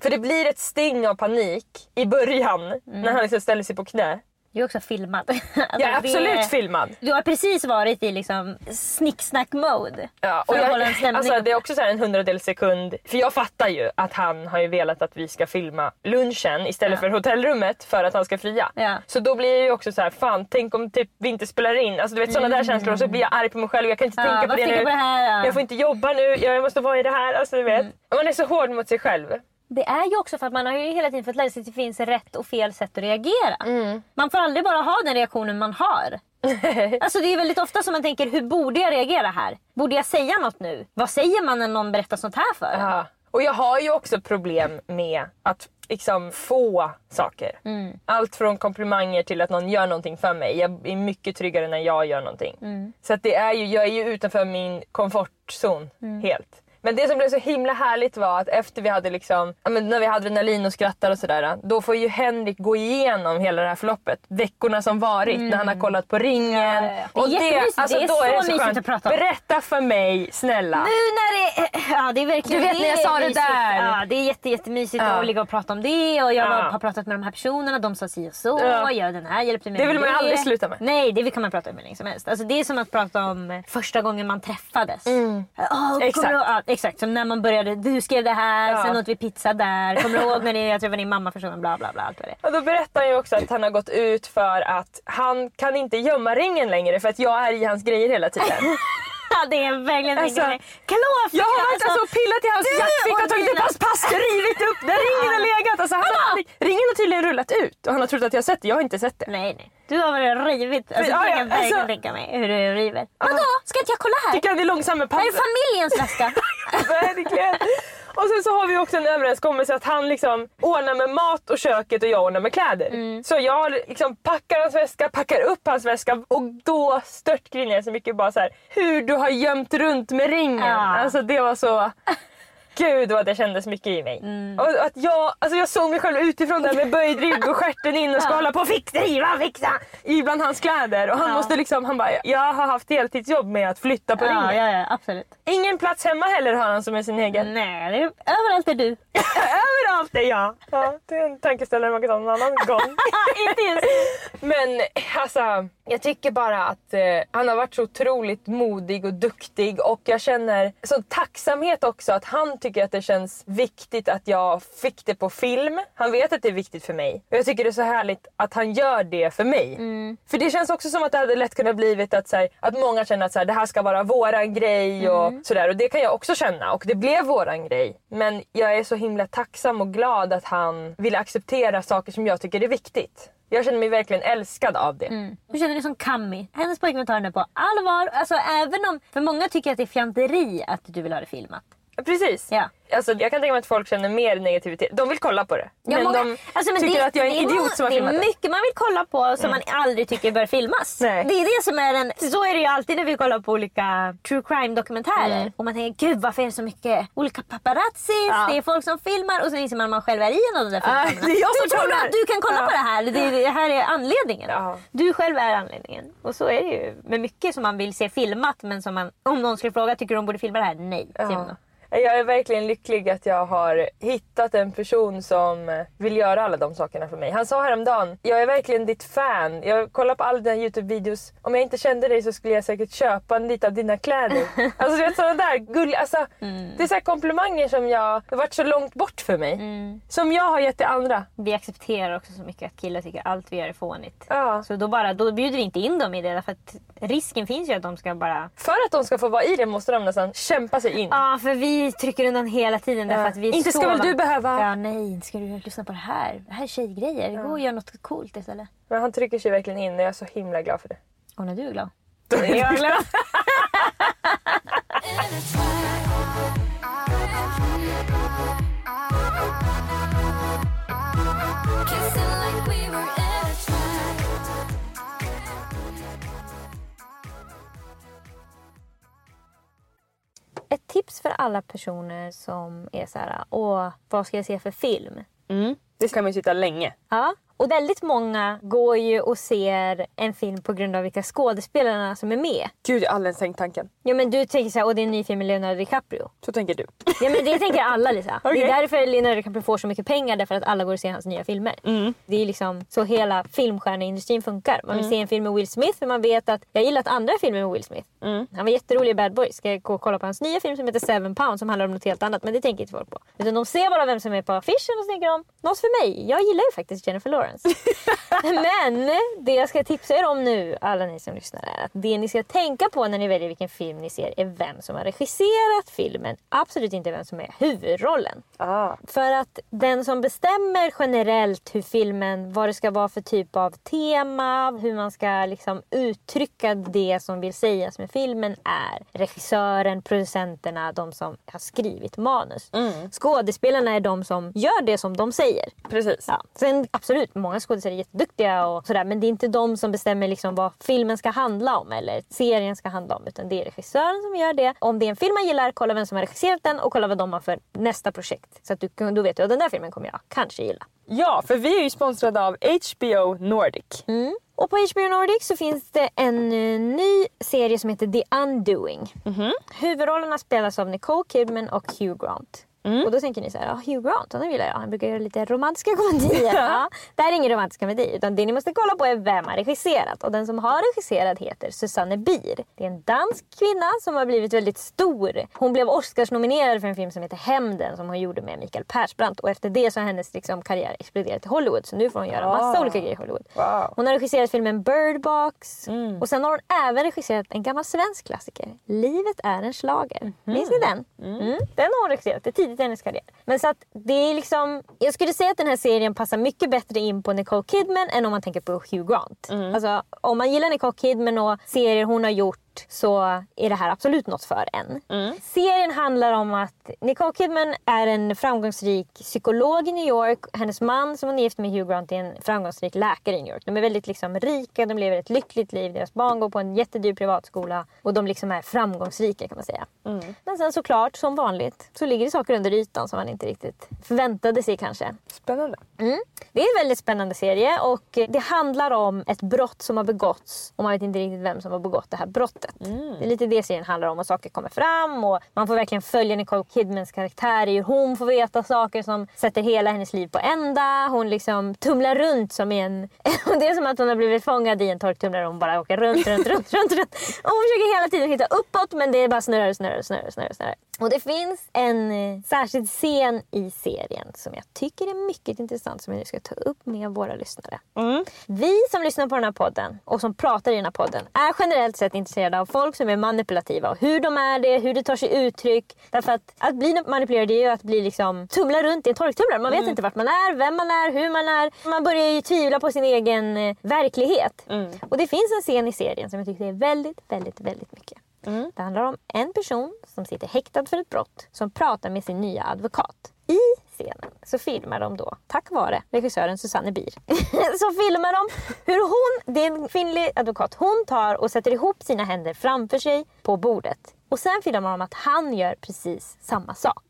För det blir ett sting av panik i början när han liksom ställer sig på knä. Du är också filmad. Alltså, Jag är absolut filmad. Du har precis varit i liksom snicksnack-mode. Ja, och jag, alltså, det är också så en hundradels sekund. För jag fattar ju att han har ju velat att vi ska filma lunchen istället för hotellrummet för att han ska fria. Ja. Så då blir jag ju också så här, fan tänk om typ, vi inte spelar in. Alltså du vet sådana där känslor och så blir jag arg på mig själv. Jag kan inte Mm. Ja, tänka på det nu. jag på det här? Ja. Jag får inte jobba nu, jag måste vara i det här. Alltså du vet. Mm. Man är så hård mot sig själv. Det är ju också för att man har ju hela tiden fått lära sig att det finns rätt och fel sätt att reagera. Mm. Man får aldrig bara ha den reaktionen man har. alltså det är väldigt ofta som man tänker, hur borde jag reagera här? Borde jag säga något nu? Vad säger man när någon berättar sånt här för? Ja. Och jag har ju också problem med att liksom få saker. Mm. Allt från komplimanger till att någon gör någonting för mig. Jag är mycket tryggare när jag gör någonting. Mm. Så att det är ju, jag är ju utanför min komfortzon Mm. helt. Men det som blev så himla härligt var att efter vi hade liksom, när vi hade adrenalin och skrattar och sådär. Då får ju Henrik gå igenom hela det här förloppet. Veckorna som varit när han har kollat på ringen. Mm. Ja, ja, ja. Det är Och jättemysigt. Det är då så det mysigt skönt. att prata om. Berätta för mig snälla. Nu när det Ja det är verkligen Du vet när jag är sa det mysigt. där. Ja det är jätte, jättemysigt Ja. att ligga och prata om det och jag Ja. har pratat med de här personerna, de sa si och så, Ja. jag den här hjälpte mig Det vill man ju aldrig sluta med. Nej det kan man prata om hur länge som helst. Alltså, det är som att prata om första gången man träffades. Mm. Åh, Exakt. Ja, exakt, som när man började, du skrev det här, Ja. sen åt vi pizza där, kommer du ihåg när ni, jag träffade din mamma första gången, bla bla bla. Allt vad det. Och då berättar han ju också att han har gått ut för att han kan inte gömma ringen längre för att jag är i hans grejer hela tiden. Ja det är verkligen Alltså, alltså, Klåfika! Jag har varit alltså och pillat i hans jackficka och tagit upp hans pass och rivit upp där ringen har legat. Alltså, han ringen har tydligen rullat ut och han har trott att jag har sett det. Jag har inte sett det. Nej nej, du har varit rivit. Alltså, Ja, jag ja, kan verkligen alltså- tänka mig hur du river. Vadå? Ska inte jag kolla här? Tycker han är långsam med Det här är familjens väska. Verkligen. Och sen så har vi också en överenskommelse att han liksom ordnar med mat och köket och jag ordnar med kläder. Mm. Så jag liksom packar hans väska, packar upp hans väska och då störtgrinar jag så mycket bara så här, hur du har gömt runt med ringen. Ja. Alltså det var så... Gud vad det kändes mycket i mig. Mm. Och att jag, alltså jag såg mig själv utifrån där med böjd rygg och stjärten in och ska hålla på och fixa, riva, fixa i bland hans kläder. Och han Ja. måste liksom, han bara, jag har haft heltidsjobb med att flytta på ja, ringen. ja, ja, absolut. Ingen plats hemma heller har han som är sin egen. Nej, det är, överallt är du. Överallt är jag. Ja, det är en tankeställare man kan ta någon annan gång. Inte just Men alltså, jag tycker bara att eh, han har varit så otroligt modig och duktig och jag känner sån tacksamhet också att han tycker att det känns viktigt att jag fick det på film. Han vet att det är viktigt för mig. Och jag tycker det är så härligt att han gör det för mig. För det känns också som att det hade lätt kunnat blivit att, så här, att många känner att så här, det här ska vara våran grej och sådär. Och det kan jag också känna och det blev våran grej. Men jag är så himla tacksam och glad att han vill acceptera saker som jag tycker är viktigt. Jag känner mig verkligen älskad av det. Mm. Hur känner du som Kami? Hennes pojkvän tar henne på allvar. Alltså även om, för många tycker att det är fjanteri att du vill ha det filmat. Precis. Ja. Alltså, jag kan tänka mig att folk känner mer negativitet. De vill kolla på det. Ja, men många- de alltså, men tycker det- att jag är en det idiot som har Det filmat är det. mycket man vill kolla på som man aldrig tycker bör filmas. Nej. Det är det som är en, så är det ju alltid när vi kollar på olika true crime dokumentärer. Och man tänker gud varför är det så mycket olika paparazzis, Ja. det är folk som filmar och så inser man att man själv är i en av de där Ja, filmerna. det är jag du tror kollar. att du kan kolla Ja. på det här, det, det här är anledningen. Ja. Du själv är anledningen. Och så är det ju med mycket som man vill se filmat men som man, om någon skulle fråga tycker de borde filma det här? Nej. Ja. Jag är verkligen lycklig att jag har hittat en person som vill göra alla de sakerna för mig. Han sa häromdagen, jag är verkligen ditt fan. Jag kollar på alla dina Youtube-videos. Om jag inte kände dig så skulle jag säkert köpa en lite av dina kläder. alltså vet sådana där gulliga, alltså, det är så här komplimanger som jag, har varit så långt bort för mig. Som jag har gett till andra. Vi accepterar också så mycket att killar tycker allt vi gör är fånigt. Ja. Så då, bara, då bjuder vi inte in dem i det för att risken finns ju att de ska bara... För att de ska få vara i det måste de nästan kämpa sig in. Ja, för vi vi trycker undan hela tiden därför att vi Inte ska väl du behöva- Ja, nej, inte ska du lyssna på det här. Det här är tjejgrejer. Gå och gör något coolt istället. Men han trycker sig verkligen in och jag är så himla glad för det. Och när du är glad. Då är jag glad. Ett tips för alla personer som är så här, åh, vad ska jag se för film? Det ska man ju sitta länge. Ja, och väldigt många går ju och ser en film på grund av vilka skådespelarna som är med. Gud, jag har aldrig ens tänkt tanken. Ja men du tänker såhär, åh det är en ny film med Leonardo DiCaprio. Så tänker du. Ja men det tänker alla Lisa. Det Okej. är därför Leonardo DiCaprio får så mycket pengar, därför att alla går och ser hans nya filmer. Det är liksom så hela filmstjärneindustrin funkar. Man vill se en film med Will Smith för man vet att, jag gillat andra filmer med Will Smith. Han var jätterolig i Bad Boys. Ska jag gå och kolla på hans nya film som heter Seven Pounds som handlar om något helt annat. Men det tänker inte folk på. Utan de ser bara vem som är på affischen och så tänker de, något för mig. Jag gillar ju faktiskt Jennifer Lawrence. Men det jag ska tipsa er om nu, alla ni som lyssnar, är att det ni ska tänka på när ni väljer vilken film ni ser är vem som har regisserat filmen. Absolut inte vem som är huvudrollen. Ah. För att den som bestämmer generellt hur filmen, vad det ska vara för typ av tema, hur man ska liksom uttrycka det som vill sägas med filmen är regissören, producenterna, de som har skrivit manus. Skådespelarna är de som gör det som de säger. Precis. Ja. Sen absolut, många skådespelare är jätteduktiga och sådär men det är inte de som bestämmer liksom vad filmen ska handla om eller serien ska handla om utan det är regissören som gör det. Om det är en film man gillar, kolla vem som har regisserat den och kolla vad de har för nästa projekt. Så att du, då vet du att den där filmen kommer jag kanske gilla. Ja, för vi är ju sponsrade av HBO Nordic. Mm. Och på HBO Nordic så finns det en eh, ny serie som heter The Undoing. Huvudrollerna spelas av Nicole Kidman och Hugh Grant. Och då tänker ni så här, ja, Hugh Grant, honom gillar jag. Han brukar göra lite romantiska komedier. ja, det här är ingen romantisk komedi, utan det ni måste kolla på är vem har regisserat. Och den som har regisserat heter Susanne Bier. Det är en dansk kvinna som har blivit väldigt stor. Hon blev Oscars-nominerad för en film som heter Hämnden som hon gjorde med Mikael Persbrandt. Och efter det så har hennes liksom, karriär exploderat till Hollywood. Så nu får hon göra massa Ah. olika grejer i Hollywood. Wow. Hon har regisserat filmen Bird Box och sen har hon även regisserat en gammal svensk klassiker. Livet är en schlager. Minns ni den? Mm. Den har hon regisserat, det är tidigt i hennes karriär. Men så att det är liksom, jag skulle säga att den här serien passar mycket bättre in på Nicole Kidman än om man tänker på Hugh Grant. Alltså, om man gillar Nicole Kidman och serier hon har gjort så är det här absolut något för en. Serien handlar om att Nicole Kidman är en framgångsrik psykolog i New York. Hennes man som hon är gift med Hugh Grant är en framgångsrik läkare i New York. De är väldigt liksom rika, de lever ett lyckligt liv. Deras barn går på en jättedyr privatskola och de liksom är framgångsrika kan man säga. Men sen såklart, som vanligt, så ligger det saker under ytan som man inte riktigt förväntade sig kanske. Spännande. Mm. Det är en väldigt spännande serie och det handlar om ett brott som har begåtts och man vet inte riktigt vem som har begått det här brottet. Det är lite det serien handlar om och saker kommer fram och man får verkligen följa Nicole Kidmans karaktär i hur hon får veta saker som sätter hela hennes liv på ända. Hon liksom tumlar runt som i en... och det är som att hon har blivit fångad i en torktumlare och hon bara åker runt, runt, runt, runt, runt. Och hon försöker hela tiden hitta uppåt men det är bara snurrar, snurrar, snurrar, snurrar, snurrar. Och det finns en eh, särskild scen i serien som jag tycker är mycket intressant som jag nu ska ta upp med våra lyssnare. Vi som lyssnar på den här podden och som pratar i den här podden är generellt sett intresserade av folk som är manipulativa och hur de är det, hur det tar sig uttryck. Därför att att bli manipulerad är ju att bli liksom tumla runt i en torktumlare. Man vet inte vart man är, vem man är, hur man är. Man börjar ju tvivla på sin egen eh, verklighet. Och det finns en scen i serien som jag tycker är väldigt, väldigt, väldigt mycket. Det handlar om en person som sitter häktad för ett brott som pratar med sin nya advokat. I scenen så filmar de då, tack vare regissören Susanne Bier, så filmar de hur hon, det är en kvinnlig advokat, hon tar och sätter ihop sina händer framför sig på bordet. Och sen filmar de att han gör precis samma sak.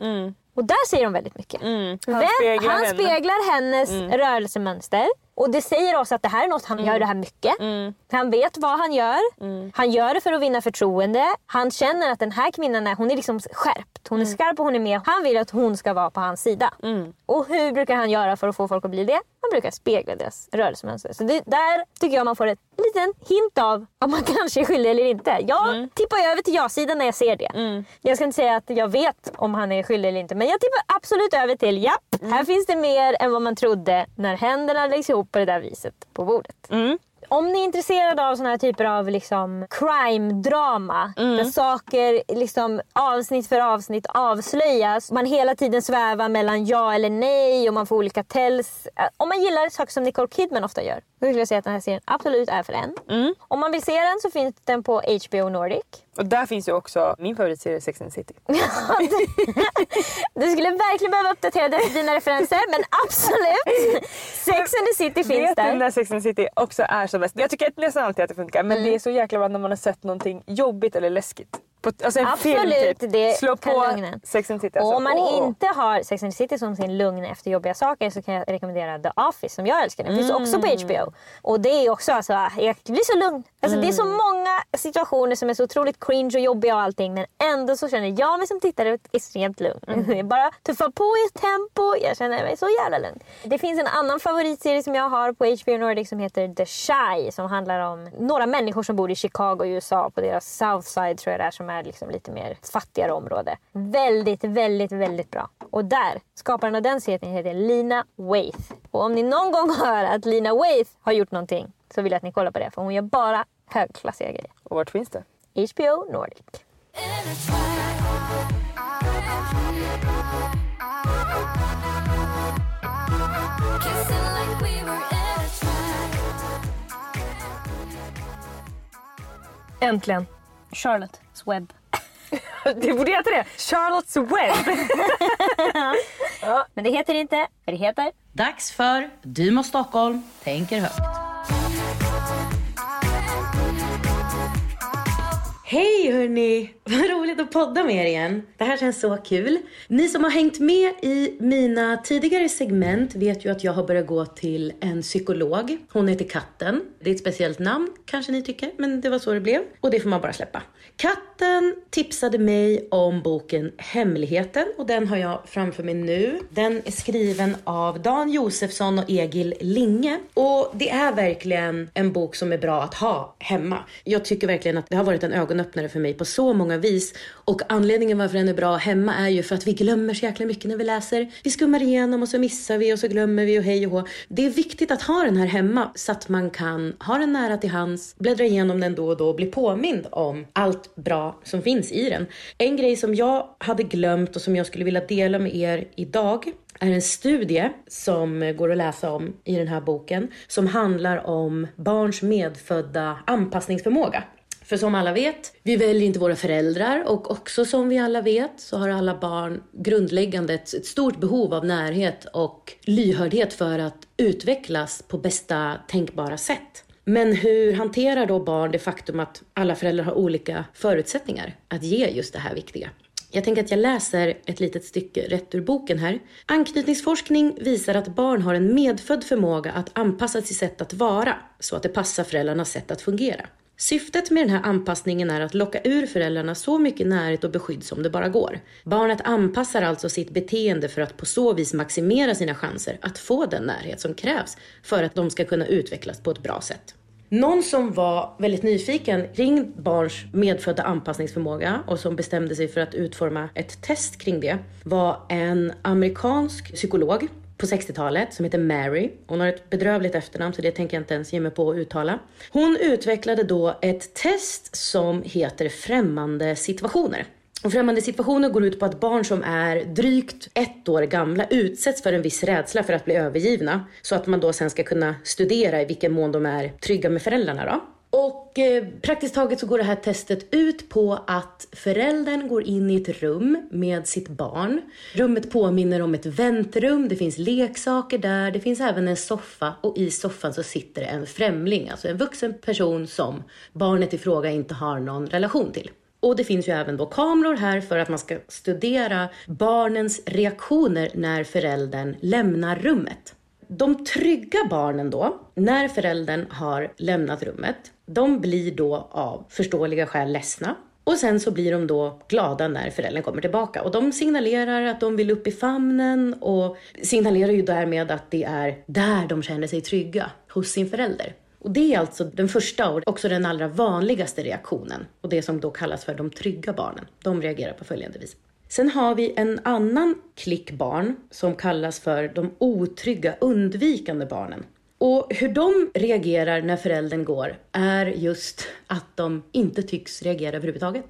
Och där säger de väldigt mycket. Han Vem- speglar han henne. speglar hennes rörelsemönster. Och det säger oss att det här är något han gör det här mycket. Han vet vad han gör. Han gör det för att vinna förtroende. Han känner att den här kvinnan är, hon är liksom skärpt. Hon är skarp och hon är med. Han vill att hon ska vara på hans sida. Och hur brukar han göra för att få folk att bli det? Han brukar spegla deras rörelsemönster. Så det, där tycker jag man får en liten hint av om man kanske är skyldig eller inte. Jag tippar ju över till ja-sidan när jag ser det. Jag ska inte säga att jag vet om han är skyldig eller inte. Men jag tippar absolut över till japp, här finns det mer än vad man trodde när händerna läggs ihop på det där viset på bordet. Om ni är intresserade av såna här typer av liksom crime-drama där saker liksom avsnitt för avsnitt avslöjas. Man hela tiden svävar mellan ja eller nej och man får olika tells. Eh, Om man gillar saker som Nicole Kidman ofta gör då skulle jag säga att den här serien absolut är för en. Om man vill se den så finns den på HBO Nordic. Och där finns ju också min favoritserie Sex and the City. Du skulle verkligen behöva uppdatera dig dina referenser men absolut. Sex and the City finns Vet där. när Sex and the City också är som bäst? Jag tycker nästan alltid att det funkar men Mm. det är så jäkla bra när man har sett någonting jobbigt eller läskigt. På, alltså en Absolut, film typ. Slå på lugna. Sex and the City. Och Alltså. om man Åh. inte har Sex and the City som sin lugn efter jobbiga saker så kan jag rekommendera The Office som jag älskar. Den finns också på HBO. Och det är också alltså, jag blir så lugn. Alltså, Det är så många situationer som är så otroligt cringe och jobbiga och allting men ändå så känner jag mig som tittare extremt lugn. Jag bara tuffar på i ett tempo, jag känner mig så jävla lugn. Det finns en annan favoritserie som jag har på HBO Nordic som heter The Shy som handlar om några människor som bor i Chicago i USA på deras South Side tror jag det är som är liksom lite mer fattigare område. Väldigt, väldigt, väldigt bra. Och där, skaparen av den serien heter Lina Waithe. Och om ni någon gång hör att Lina Waithe har gjort någonting så vill jag att ni kollar på det för hon gör bara högklassiga grejer. Och vart finns det? HBO Nordic. Äntligen. Charlotte's Web. Det borde heta det. Charlotte's Web. Men det heter det inte, för det heter Dags för Du må Stockholm tänker högt. Hej hörni! Vad roligt att podda med er igen. Det här känns så kul. Ni som har hängt med i mina tidigare segment vet ju att jag har börjat gå till en psykolog. Hon heter Katten. Det är ett speciellt namn kanske ni tycker, men det var så det blev. Och det får man bara släppa. Katten tipsade mig om boken Hemligheten och den har jag framför mig nu. Den är skriven av Dan Josefsson och Egil Linge. Och det är verkligen en bok som är bra att ha hemma. Jag tycker verkligen att det har varit en ögonöppnare för mig på så många vis. Och anledningen varför den är bra hemma är ju för att vi glömmer så jäkla mycket när vi läser. Vi skummar igenom och så missar vi och så glömmer vi och hej och hå. Det är viktigt att ha den här hemma så att man kan ha den nära till hands, bläddra igenom den då och då och bli påmind om allt bra som finns i den. En grej som jag hade glömt och som jag skulle vilja dela med er idag är en studie som går att läsa om i den här boken som handlar om barns medfödda anpassningsförmåga. För som alla vet, vi väljer inte våra föräldrar och också som vi alla vet så har alla barn grundläggande ett, ett stort behov av närhet och lyhördhet för att utvecklas på bästa tänkbara sätt. Men hur hanterar då barn det faktum att alla föräldrar har olika förutsättningar att ge just det här viktiga? Jag tänker att jag läser ett litet stycke rätt ur boken här. Anknytningsforskning visar att barn har en medfödd förmåga att anpassa sitt sätt att vara så att det passar föräldrarnas sätt att fungera. Syftet med den här anpassningen är att locka ur föräldrarna så mycket närhet och beskydd som det bara går. Barnet anpassar alltså sitt beteende för att på så vis maximera sina chanser att få den närhet som krävs för att de ska kunna utvecklas på ett bra sätt. Någon som var väldigt nyfiken kring barns medfödda anpassningsförmåga och som bestämde sig för att utforma ett test kring det var en amerikansk psykolog på 60-talet som heter Mary. Hon har ett bedrövligt efternamn så det tänker jag inte ens ge mig på att uttala. Hon utvecklade då ett test som heter främmande situationer. Och främmande situationer går ut på att barn som är drygt ett år gamla utsätts för en viss rädsla för att bli övergivna. Så att man då sen ska kunna studera i vilken mån de är trygga med föräldrarna då. Och eh, praktiskt taget så går det här testet ut på att föräldern går in i ett rum med sitt barn. Rummet påminner om ett väntrum, det finns leksaker där, det finns även en soffa och i soffan så sitter en främling, alltså en vuxen person som barnet i fråga inte har någon relation till. Och det finns ju även då kameror här för att man ska studera barnens reaktioner när föräldern lämnar rummet. De trygga barnen då, när föräldern har lämnat rummet, de blir då av förståeliga skäl ledsna. Och sen så blir de då glada när föräldern kommer tillbaka. Och de signalerar att de vill upp i famnen och signalerar ju därmed att det är där de känner sig trygga, hos sin förälder. Och det är alltså den första och också den allra vanligaste reaktionen. Och det som då kallas för de trygga barnen. De reagerar på följande vis. Sen har vi en annan klick barn som kallas för de otrygga undvikande barnen. Och hur de reagerar när föräldern går är just att de inte tycks reagera överhuvudtaget.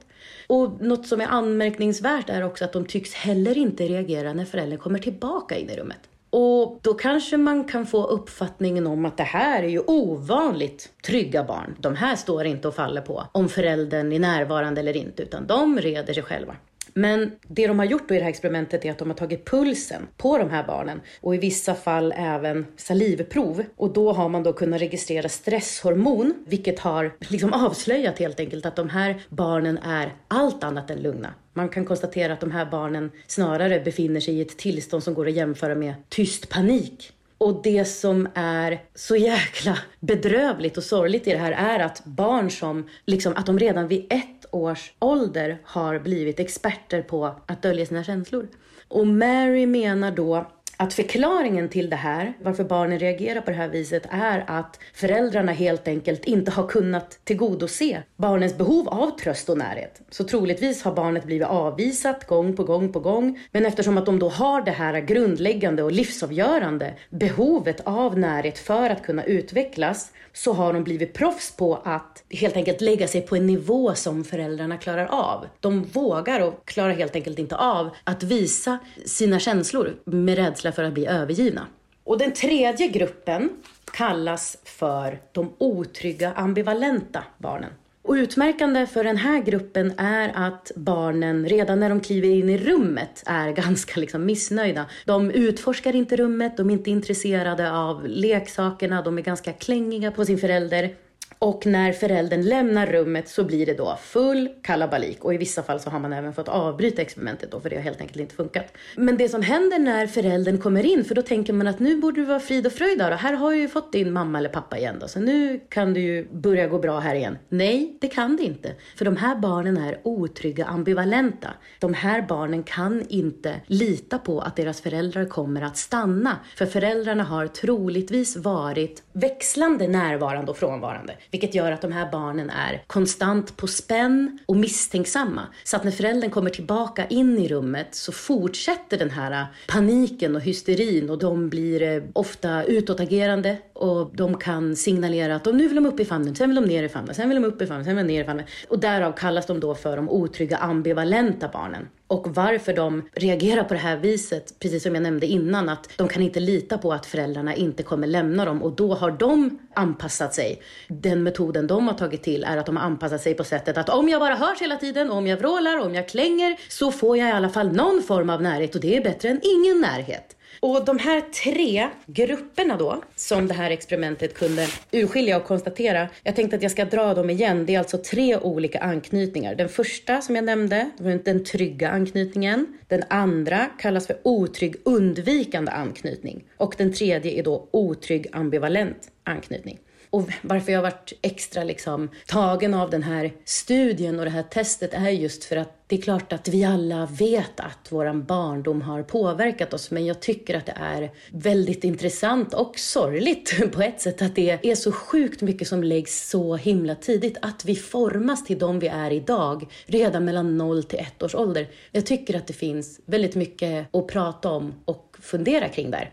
Och något som är anmärkningsvärt är också att de tycks heller inte reagera när föräldern kommer tillbaka in i rummet. Och då kanske man kan få uppfattningen om att det här är ju ovanligt trygga barn. De här står inte och faller på om föräldern är närvarande eller inte, utan de reder sig själva. Men det de har gjort då i det här experimentet är att de har tagit pulsen på de här barnen och i vissa fall även salivprov. Och då har man då kunnat registrera stresshormon, vilket har liksom avslöjat helt enkelt att de här barnen är allt annat än lugna. Man kan konstatera att de här barnen snarare befinner sig i ett tillstånd som går att jämföra med tyst panik. Och det som är så jäkla bedrövligt och sorgligt i det här är att barn som, liksom, att de redan vid ett års ålder har blivit experter på att dölja sina känslor. Och Mary menar då att förklaringen till det här, varför barnen reagerar på det här viset, är att föräldrarna helt enkelt inte har kunnat tillgodose barnens behov av tröst och närhet. Så troligtvis har barnet blivit avvisat gång på gång på gång. Men eftersom att de då har det här grundläggande och livsavgörande behovet av närhet för att kunna utvecklas så har de blivit proffs på att helt enkelt lägga sig på en nivå som föräldrarna klarar av. De vågar och klarar helt enkelt inte av att visa sina känslor med rädsla för att bli övergivna. Och den tredje gruppen kallas för de otrygga ambivalenta barnen. Och utmärkande för den här gruppen är att barnen redan när de kliver in i rummet är ganska liksom missnöjda. De utforskar inte rummet, de är inte intresserade av leksakerna, de är ganska klängiga på sin förälder. Och när föräldern lämnar rummet så blir det då full kalabalik och i vissa fall så har man även fått avbryta experimentet då för det har helt enkelt inte funkat. Men det som händer när föräldern kommer in, för då tänker man att nu borde du vara frid och fröjd och Här har du ju fått din mamma eller pappa igen då, så nu kan du ju börja gå bra här igen. Nej, det kan det inte. För de här barnen är otrygga, ambivalenta. De här barnen kan inte lita på att deras föräldrar kommer att stanna. För föräldrarna har troligtvis varit växlande närvarande och frånvarande. Vilket gör att de här barnen är konstant på spänn och misstänksamma. Så att när föräldern kommer tillbaka in i rummet så fortsätter den här paniken och hysterin och de blir eh, ofta utåtagerande och de kan signalera att de, nu vill de upp i famnen, sen vill de ner i famnen, sen vill de upp i famnen, sen vill de ner i famnen. Och därav kallas de då för de otrygga ambivalenta barnen. Och varför de reagerar på det här viset, precis som jag nämnde innan, att de kan inte lita på att föräldrarna inte kommer lämna dem och då har de anpassat sig. Den metoden de har tagit till är att de har anpassat sig på sättet att om jag bara hörs hela tiden, om jag vrålar, om jag klänger, så får jag i alla fall någon form av närhet och det är bättre än ingen närhet. Och de här tre grupperna då, som det här experimentet kunde urskilja och konstatera. Jag tänkte att jag ska dra dem igen. Det är alltså tre olika anknytningar. Den första som jag nämnde, den trygga anknytningen. Den andra kallas för otrygg undvikande anknytning. Och den tredje är då otrygg ambivalent anknytning. Och varför jag har varit extra liksom tagen av den här studien och det här testet är just för att det är klart att vi alla vet att vår barndom har påverkat oss men jag tycker att det är väldigt intressant och sorgligt på ett sätt att det är så sjukt mycket som läggs så himla tidigt. Att vi formas till de vi är idag redan mellan 0 till 1 års ålder. Jag tycker att det finns väldigt mycket att prata om och fundera kring där.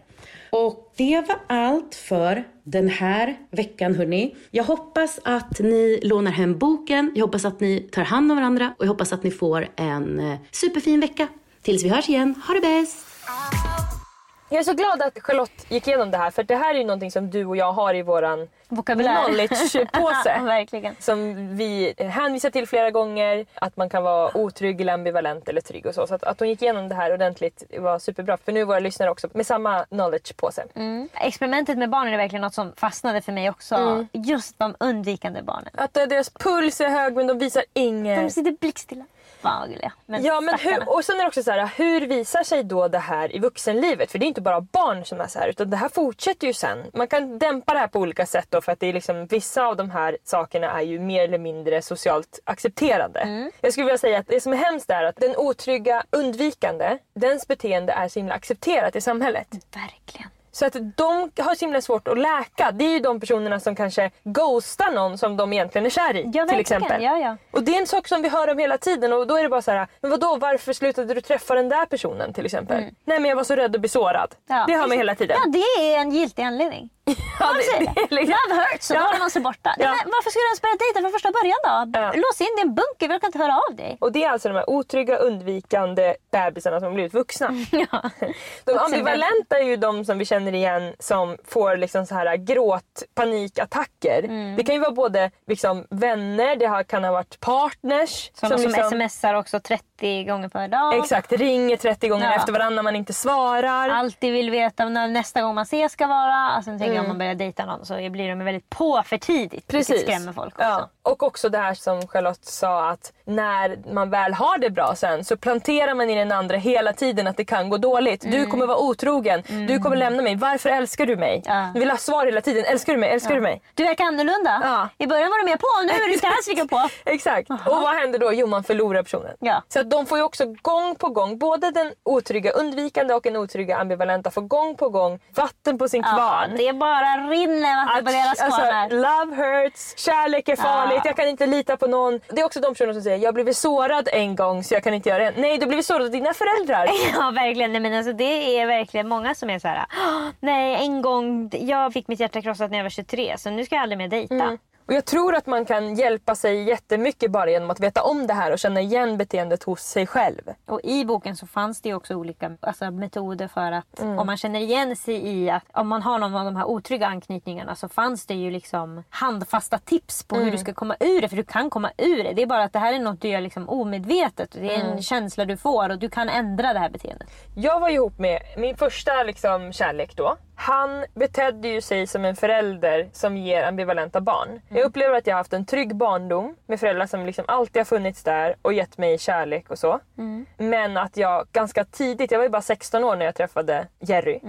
Och det var allt för den här veckan hörni. Jag hoppas att ni lånar hem boken, jag hoppas att ni tar hand om varandra och jag hoppas att ni får en eh, superfin vecka. Tills vi hörs igen, ha det bäst! Jag är så glad att Charlotte gick igenom det här för det här är ju någonting som du och jag har i våran Vokabulär. knowledge-påse. Verkligen. Som vi hänvisar till flera gånger. Att man kan vara otrygg eller ambivalent eller trygg och så. Så att, att hon gick igenom det här ordentligt var superbra. För nu är våra lyssnare också med samma knowledge-påse. Mm. Experimentet med barnen är verkligen något som fastnade för mig också. Mm. Just de undvikande barnen. Att deras puls är hög men de visar inget. De sitter blickstilla. Fan vad gulliga. Men Ja men stackarna. hur, och sen är det också så här, hur visar sig då det här i vuxenlivet? För det är inte bara barn som är så här utan det här fortsätter ju sen. Man kan dämpa det här på olika sätt då för att det är liksom, vissa av de här sakerna är ju mer eller mindre socialt accepterade. Mm. Jag skulle vilja säga att det som är hemskt är att den otrygga undvikande, dens beteende är så himla accepterat i samhället. Verkligen. Så att de har så himla svårt att läka. Det är ju de personerna som kanske ghostar någon som de egentligen är kär i. Ja, till exempel. Ja, ja. Och det är en sak som vi hör om hela tiden och då är det bara så här, men vadå varför slutade du träffa den där personen till exempel? Nej men jag var så rädd att bli sårad. Mm. Ja. Det hör man hela tiden. Ja, det är en giltig anledning. Säger det. det är liksom- Love hurts då Ja. håller man sig borta. Ja. men varför skulle du ens börja dejta från första början då? Ja. Lås in dig i en bunker, vi orkar inte höra av dig. Och det är alltså de här otrygga, undvikande bebisarna som har blivit vuxna. Ja. De ambivalenta är ju de som vi känner igen som får liksom så här gråt, panikattacker. Mm. Det kan ju vara både liksom vänner, det kan ha varit partners. Som, som, liksom- smsar också 30 gånger per dag. Exakt, ringer 30 gånger Ja. efter varandra när man inte svarar. Alltid vill veta när nästa gång man ses ska vara. Alltså, jag tänker Mm. om man börjar dejta någon så blir de väldigt på för tidigt. Vilket skrämmer folk också. Ja. Och också det här som Charlotte sa att när man väl har det bra sen så planterar man i den andra hela tiden att det kan gå dåligt. Du kommer vara otrogen, du kommer lämna mig. Varför älskar du mig? Ja. Du vill ha svar hela tiden. Älskar du mig? Älskar du mig? Du verkar annorlunda. Ja. I början var du med på, nu är du inte alls lika på. Exakt. Och vad händer då? Jo, man förlorar personen. Ja. Så att de får ju också gång på gång, både den otrygga undvikande och den otrygga ambivalenta får gång på gång vatten på sin Ja, kvarn. det bara rinner vatten på deras alltså, kvarnar. love hurts, kärlek är farligt, Ja. jag kan inte lita på någon. Det är också de personer som säger jag har blivit sårad en gång så jag kan inte göra det. Nej, du blivit sårad av dina föräldrar. Ja verkligen, nej, men alltså, det är verkligen många som är så här. "Åh, Nej en gång, jag fick mitt hjärta krossat när jag var 23 så nu ska jag aldrig mer dejta. Mm. Och jag tror att man kan hjälpa sig jättemycket bara genom att veta om det här och känna igen beteendet hos sig själv. Och i boken så fanns det också olika alltså, metoder för att Mm. om man känner igen sig i att om man har någon av de här otrygga anknytningarna så fanns det ju liksom handfasta tips på hur Mm. du ska komma ur det. För du kan komma ur det. Det är bara att det här är något du gör liksom omedvetet. Det är en Mm. känsla du får och du kan ändra det här beteendet. Jag var ihop med min första liksom, kärlek då. Han betedde ju sig som en förälder som ger ambivalenta barn. Jag upplever att jag har haft en trygg barndom med föräldrar som liksom alltid har funnits där och gett mig kärlek och så. Men att jag ganska tidigt, jag var ju bara 16 år när jag träffade Jerry.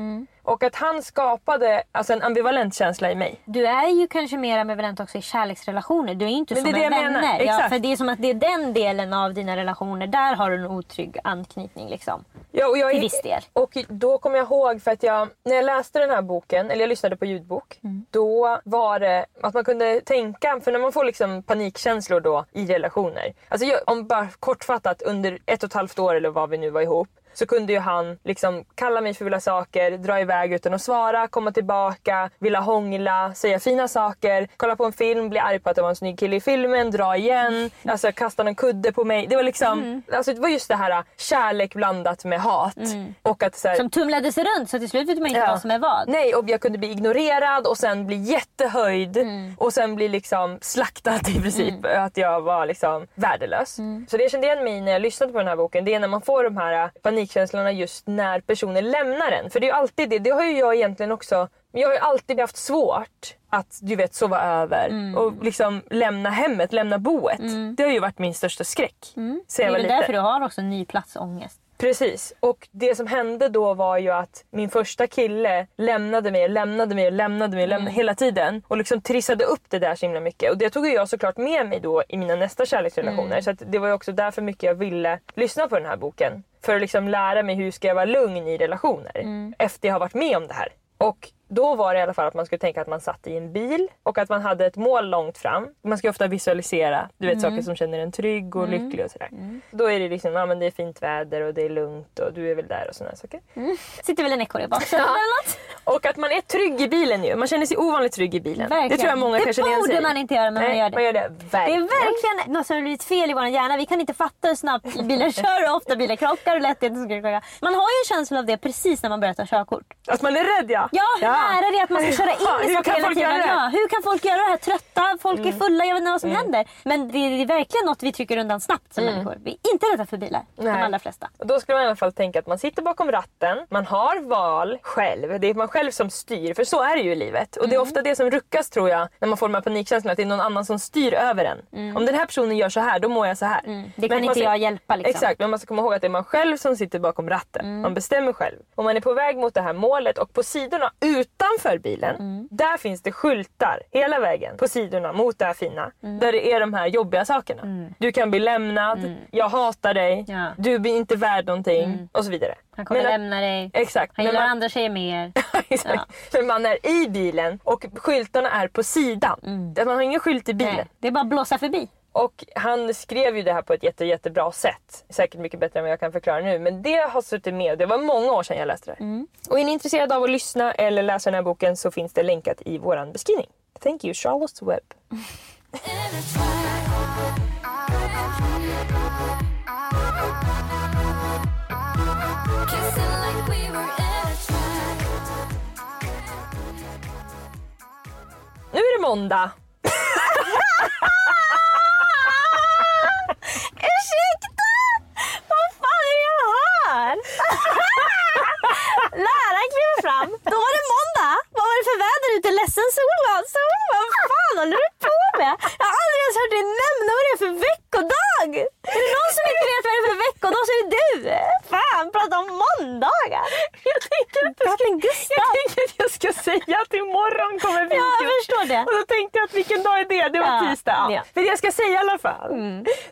Och att han skapade alltså, en ambivalent känsla i mig. Du är ju kanske mer ambivalent också i kärleksrelationer. Du är ju inte Men som det är det jag vänner. menar. Ja, för det är som att det är den delen av dina relationer. Där har du en otrygg anknytning. Liksom. Ja, och jag Till viss del. Och då kommer jag ihåg för att jag, när jag läste den här boken, eller jag lyssnade på ljudbok, Mm. då var det att man kunde tänka, för när man får liksom panikkänslor då i relationer. Alltså jag, om bara kortfattat under ett och ett halvt år eller vad vi nu var ihop, så kunde ju han liksom kalla mig fula saker, dra iväg utan att svara, komma tillbaka, vilja hångla, säga fina saker, kolla på en film, bli arg på att det var en snygg kille i filmen, dra igen, alltså kasta en kudde på mig. Det var liksom, Mm. alltså det var just det här kärlek blandat med hat. Och att så här, Som tumlade sig runt så till slut vet man inte Ja. vad som är vad. Nej, och jag kunde bli ignorerad och sen bli jättehöjd Mm. och sen bli liksom slaktad i princip. Att jag var liksom värdelös. Mm. Så det jag kände igen mig i när jag lyssnade på den här boken det är när man får de här panikkänslorna just när personen lämnar en. För det är ju alltid det. Det har ju jag egentligen också. Jag har ju alltid haft svårt att du vet sova över Mm. och liksom lämna hemmet, lämna boet. Det har ju varit min största skräck. Sen Det jag är väl därför du har också ny platsångest. Precis. Och det som hände då var ju att min första kille lämnade mig, lämnade mig, lämnade mig lämnade, hela tiden. Och liksom trissade upp det där så himla mycket. Och det tog ju jag såklart med mig då i mina nästa kärleksrelationer. Så att det var ju också därför mycket jag ville lyssna på den här boken. För att liksom lära mig hur ska jag vara lugn i relationer. Efter jag har varit med om det här. Och då var det i alla fall att man skulle tänka att man satt i en bil och att man hade ett mål långt fram. Man ska ofta visualisera du vet, saker som känner en trygg och lycklig och sådär. Då är det liksom, ja men det är fint väder och det är lugnt och du är väl där och sådana saker. Sitter väl en ekorre i baksätet eller något? Och att man är trygg i bilen ju. Man känner sig ovanligt trygg i bilen. Verkligen. Det tror jag många det kan känna igen sig borde man inte göra men Nej, man gör det. Man gör det. Det är Verkligen. verkligen något som har blivit fel i vår hjärna. Vi kan inte fatta hur snabbt bilar kör, hur ofta bilar krockar och lätt det är att krocka. Man har ju en känsla av det precis när man börjar ta körkort. Att man är rädd ja. Ja, hur det är att man ska köra in Ja, i saker hela tiden. Mm. Ja, hur kan folk göra det här? Trötta, folk är fulla, jag vet inte vad som händer. Men det är, verkligen något vi trycker undan snabbt som människor. Vi är inte rädda för bilar, de Mm. Nej. allra flesta. Och då skulle man i alla fall tänka att man sitter bakom ratten, man har val själv. Det är man själv som styr, för så är det ju i livet. Och det är ofta det som ruckas tror jag när man får de här panikkänslorna, att det är någon annan som styr över en. Om den här personen gör så här, då mår jag så här. Det kan Men inte ska- jag hjälpa liksom. Exakt, men man ska komma ihåg att det är man själv som sitter bakom ratten. Man bestämmer själv. Om man är på väg mot det här målet och på sidorna utanför bilen, där finns det skyltar hela vägen på sidorna mot det här fina. Där det är de här jobbiga sakerna. Du kan bli lämnad, jag hatar dig, Ja. du blir inte värd någonting och så vidare. Han kommer Men lämna dig. Exakt. Han men gillar man- andra tjejer mer. Exakt. Men man är i bilen och skyltarna är på sidan. Man har ingen skylt i bilen. Nej, det är bara att blåsa förbi. Och han skrev ju det här på ett jätte, jättebra sätt. Säkert mycket bättre än vad jag kan förklara nu. Men det har suttit med. Det var många år sedan jag läste det. Mm. Och är ni intresserade av att lyssna eller läsa den här boken så finns det länkat i vår beskrivning. Thank you Charlotte Webb. Nu är det måndag. Ursäkta! Vad fan är det jag hör? Läraren kliver fram. Då var det måndag. Vad var det för väder ute? Ledsen Solvan? Solvan, vad fan håller du på med? Jag har aldrig ens hört dig nämna vad det är för veckodag. Är det någon som inte vet vad det är för veckodag så är det du. Fan, prata om måndagar. Jag tänker att jag, ska, Drottning Gustav. jag, tänker att jag ska säga att imorgon kommer Ja, videon. jag förstår det. Och då tänkte jag att vilken dag är det? Det var Ja, tisdag. Ja. ja. Men det jag ska säga i alla fall.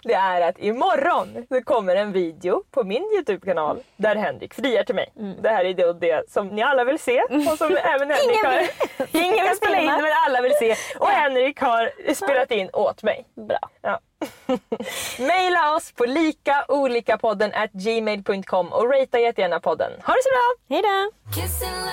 Det är att imorgon så kommer en video på min Youtube-kanal där Henrik friar till mig. Det här är det och det som ni alla vill se. Och som även Henrik Ingen har... Ingen vill spela in men alla vill se. Och Henrik har spelat in åt mig. Bra. Ja. Maila oss på likaolikapodden at gmail.com och ratea jättegärna podden. Ha det så bra! Hej då. Kissing